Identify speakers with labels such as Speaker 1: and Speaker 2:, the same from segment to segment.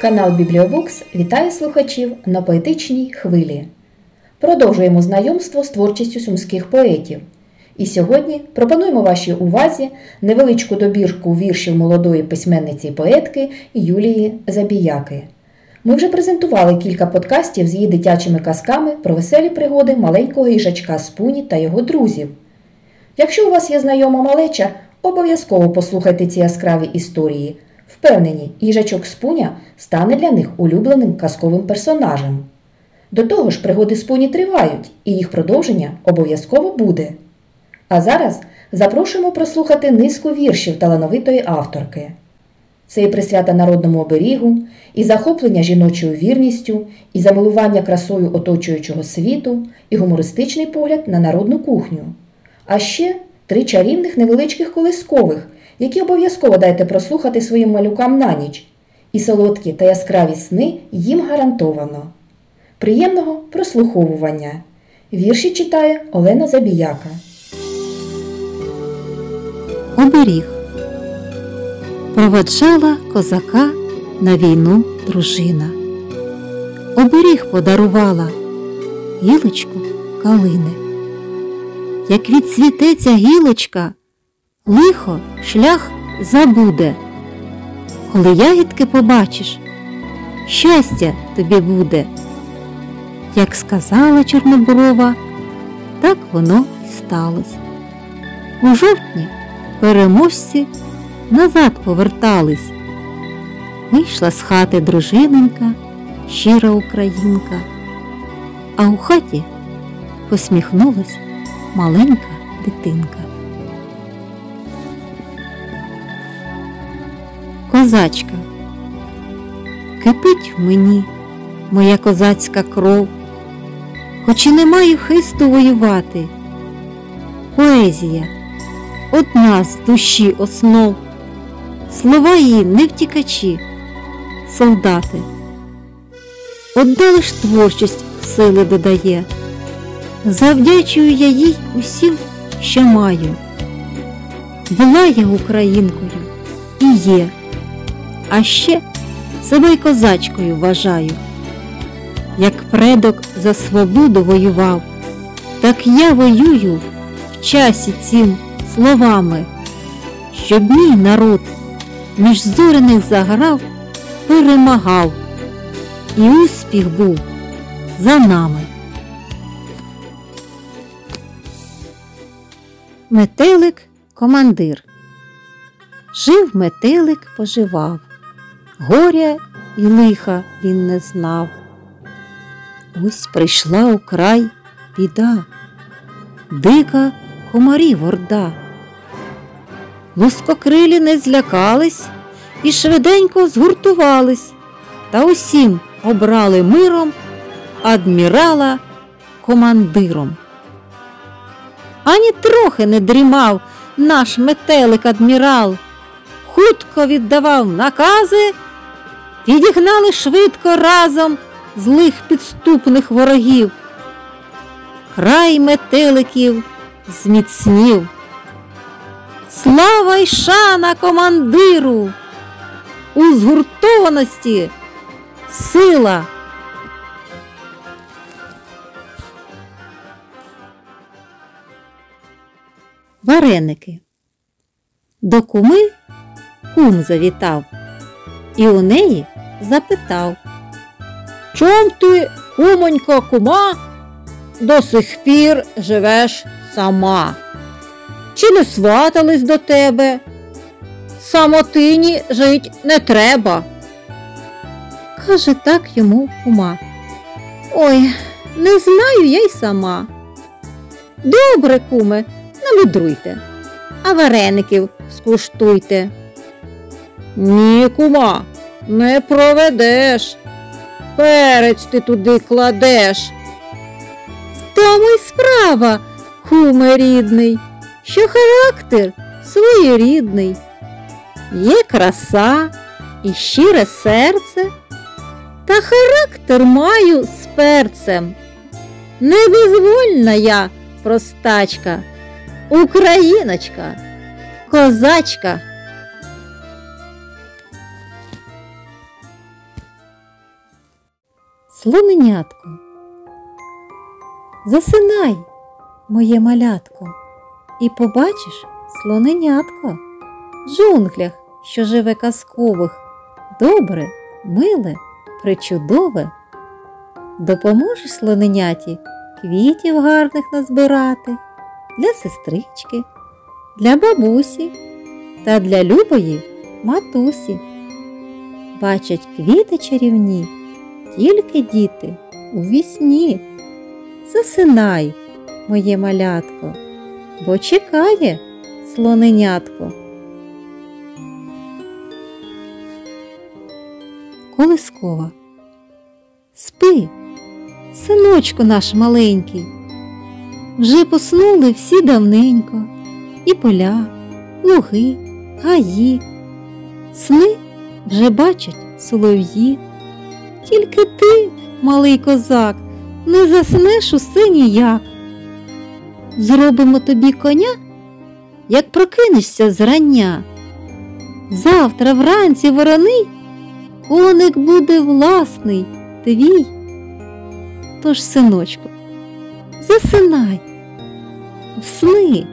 Speaker 1: Канал Бібліобукс вітає слухачів на поетичній хвилі. Продовжуємо знайомство з творчістю сумських поетів. І сьогодні пропонуємо вашій увазі невеличку добірку віршів молодої письменниці і поетки Юлії Забіяки. Ми вже презентували кілька подкастів з її дитячими казками про веселі пригоди маленького їжачка Спуні та його друзів. Якщо у вас є знайома малеча, обов'язково послухайте ці яскраві історії. Впевнені, їжачок Спуня стане для них улюбленим казковим персонажем. До того ж, пригоди Спуні тривають, і їх продовження обов'язково буде. А зараз запрошуємо прослухати низку віршів талановитої авторки. Це і присвята народному оберігу, і захоплення жіночою вірністю, і замилування красою оточуючого світу, і гумористичний погляд на народну кухню. А ще три чарівних невеличких колискових, які обов'язково дайте прослухати своїм малюкам на ніч. І солодкі та яскраві сни їм гарантовано. Приємного прослуховування. Вірші читає Олена Забіяка.
Speaker 2: Оберіг Проведжала козака на війну дружина. Оберіг подарувала гілочку калини. Як відцвітеться гілочка, лихо шлях забуде. Коли ягідки побачиш, щастя тобі буде. Як сказала Чорноборова, так воно й сталося. У жовтні переможці назад повертались. Вийшла з хати дружиненька, щира українка, а у хаті посміхнулась маленька дитинка. Козачка, кипить в мені моя козацька кров, хоч і не маю хисту воювати. Поезія одна з душі основ, слова її не втікачі, солдати. Одна лиш творчість сили додає, завдячую я їй усім, що маю. Була я українкою і є, а ще себе й козачкою вважаю. Як предок за свободу воював, так я воюю в часі цім словами, щоб мій народ між зоряних заграв, перемагав, і успіх був за нами. Метелик командир. Жив метелик, поживав, горя і лиха він не знав. Ось прийшла у край біда, дика комарів орда. Лускокрилі не злякались і швиденько згуртувались та усім обрали миром адмірала командиром. Ані трохи не дрімав наш метелик адмірал, хутко віддавав накази, відігнали швидко разом злих підступних ворогів. Край метеликів зміцнів. Слава й шана командиру! У згуртованості сила. Вареники. До куми кум завітав і у неї запитав Чом ти, кумонько, кума, до сих пір живеш сама? Чи не сватались до тебе? Самотині жить не треба. Каже так йому кума. Ой, не знаю я й сама. Добре, куме, не мудруйте, а вареників скуштуйте. Ні, кума, не проведеш. Перець ти туди кладеш. В тому й справа, куме рідний, що характер своєрідний. Є краса і щире серце, та характер маю з перцем. Небезвольна я, простачка, україночка, козачка. Слоненятко. Засинай, моє малятко, і побачиш слоненятко в джунглях, що живе казкових, добре, миле, причудове. Допоможеш слоненяті квітів гарних назбирати для сестрички, для бабусі та для любої матусі. Бачать квіти чарівні, тільки діти у вісні. Засинай, моє малятко, бо чекає слоненятко. Колискова. Спи, синочку наш маленький. Вже поснули всі давненько, і поля, луги, гаї. Сни вже бачать солов'ї. Тільки ти, малий козак, не заснеш усе ніяк. Зробимо тобі коня, як прокинешся зрання. Завтра вранці вороний коник буде власний твій. Тож, синочку, засинай, в сни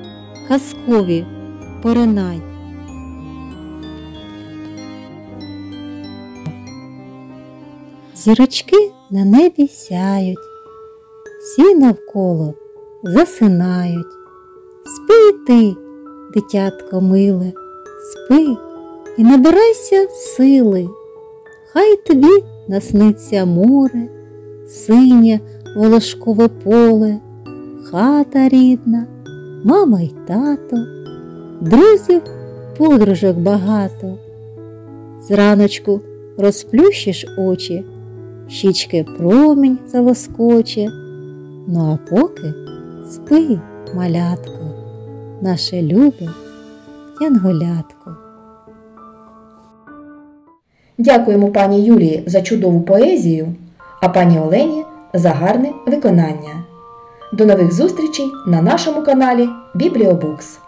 Speaker 2: казкові поринай. Зірочки на небі сяють, всі навколо засинають. Спи ти, дитятко миле, спи і набирайся сили. Хай тобі насниться море, синє волошкове поле, хата рідна, мама й тато, друзів, подружок багато. Зраночку розплющиш очі, щічки промінь залоскоче. Ну а поки спи, малятко, наше любе янголятко.
Speaker 1: Дякуємо пані Юлії за чудову поезію, а пані Олені за гарне виконання. До нових зустрічей на нашому каналі Бібліобукс.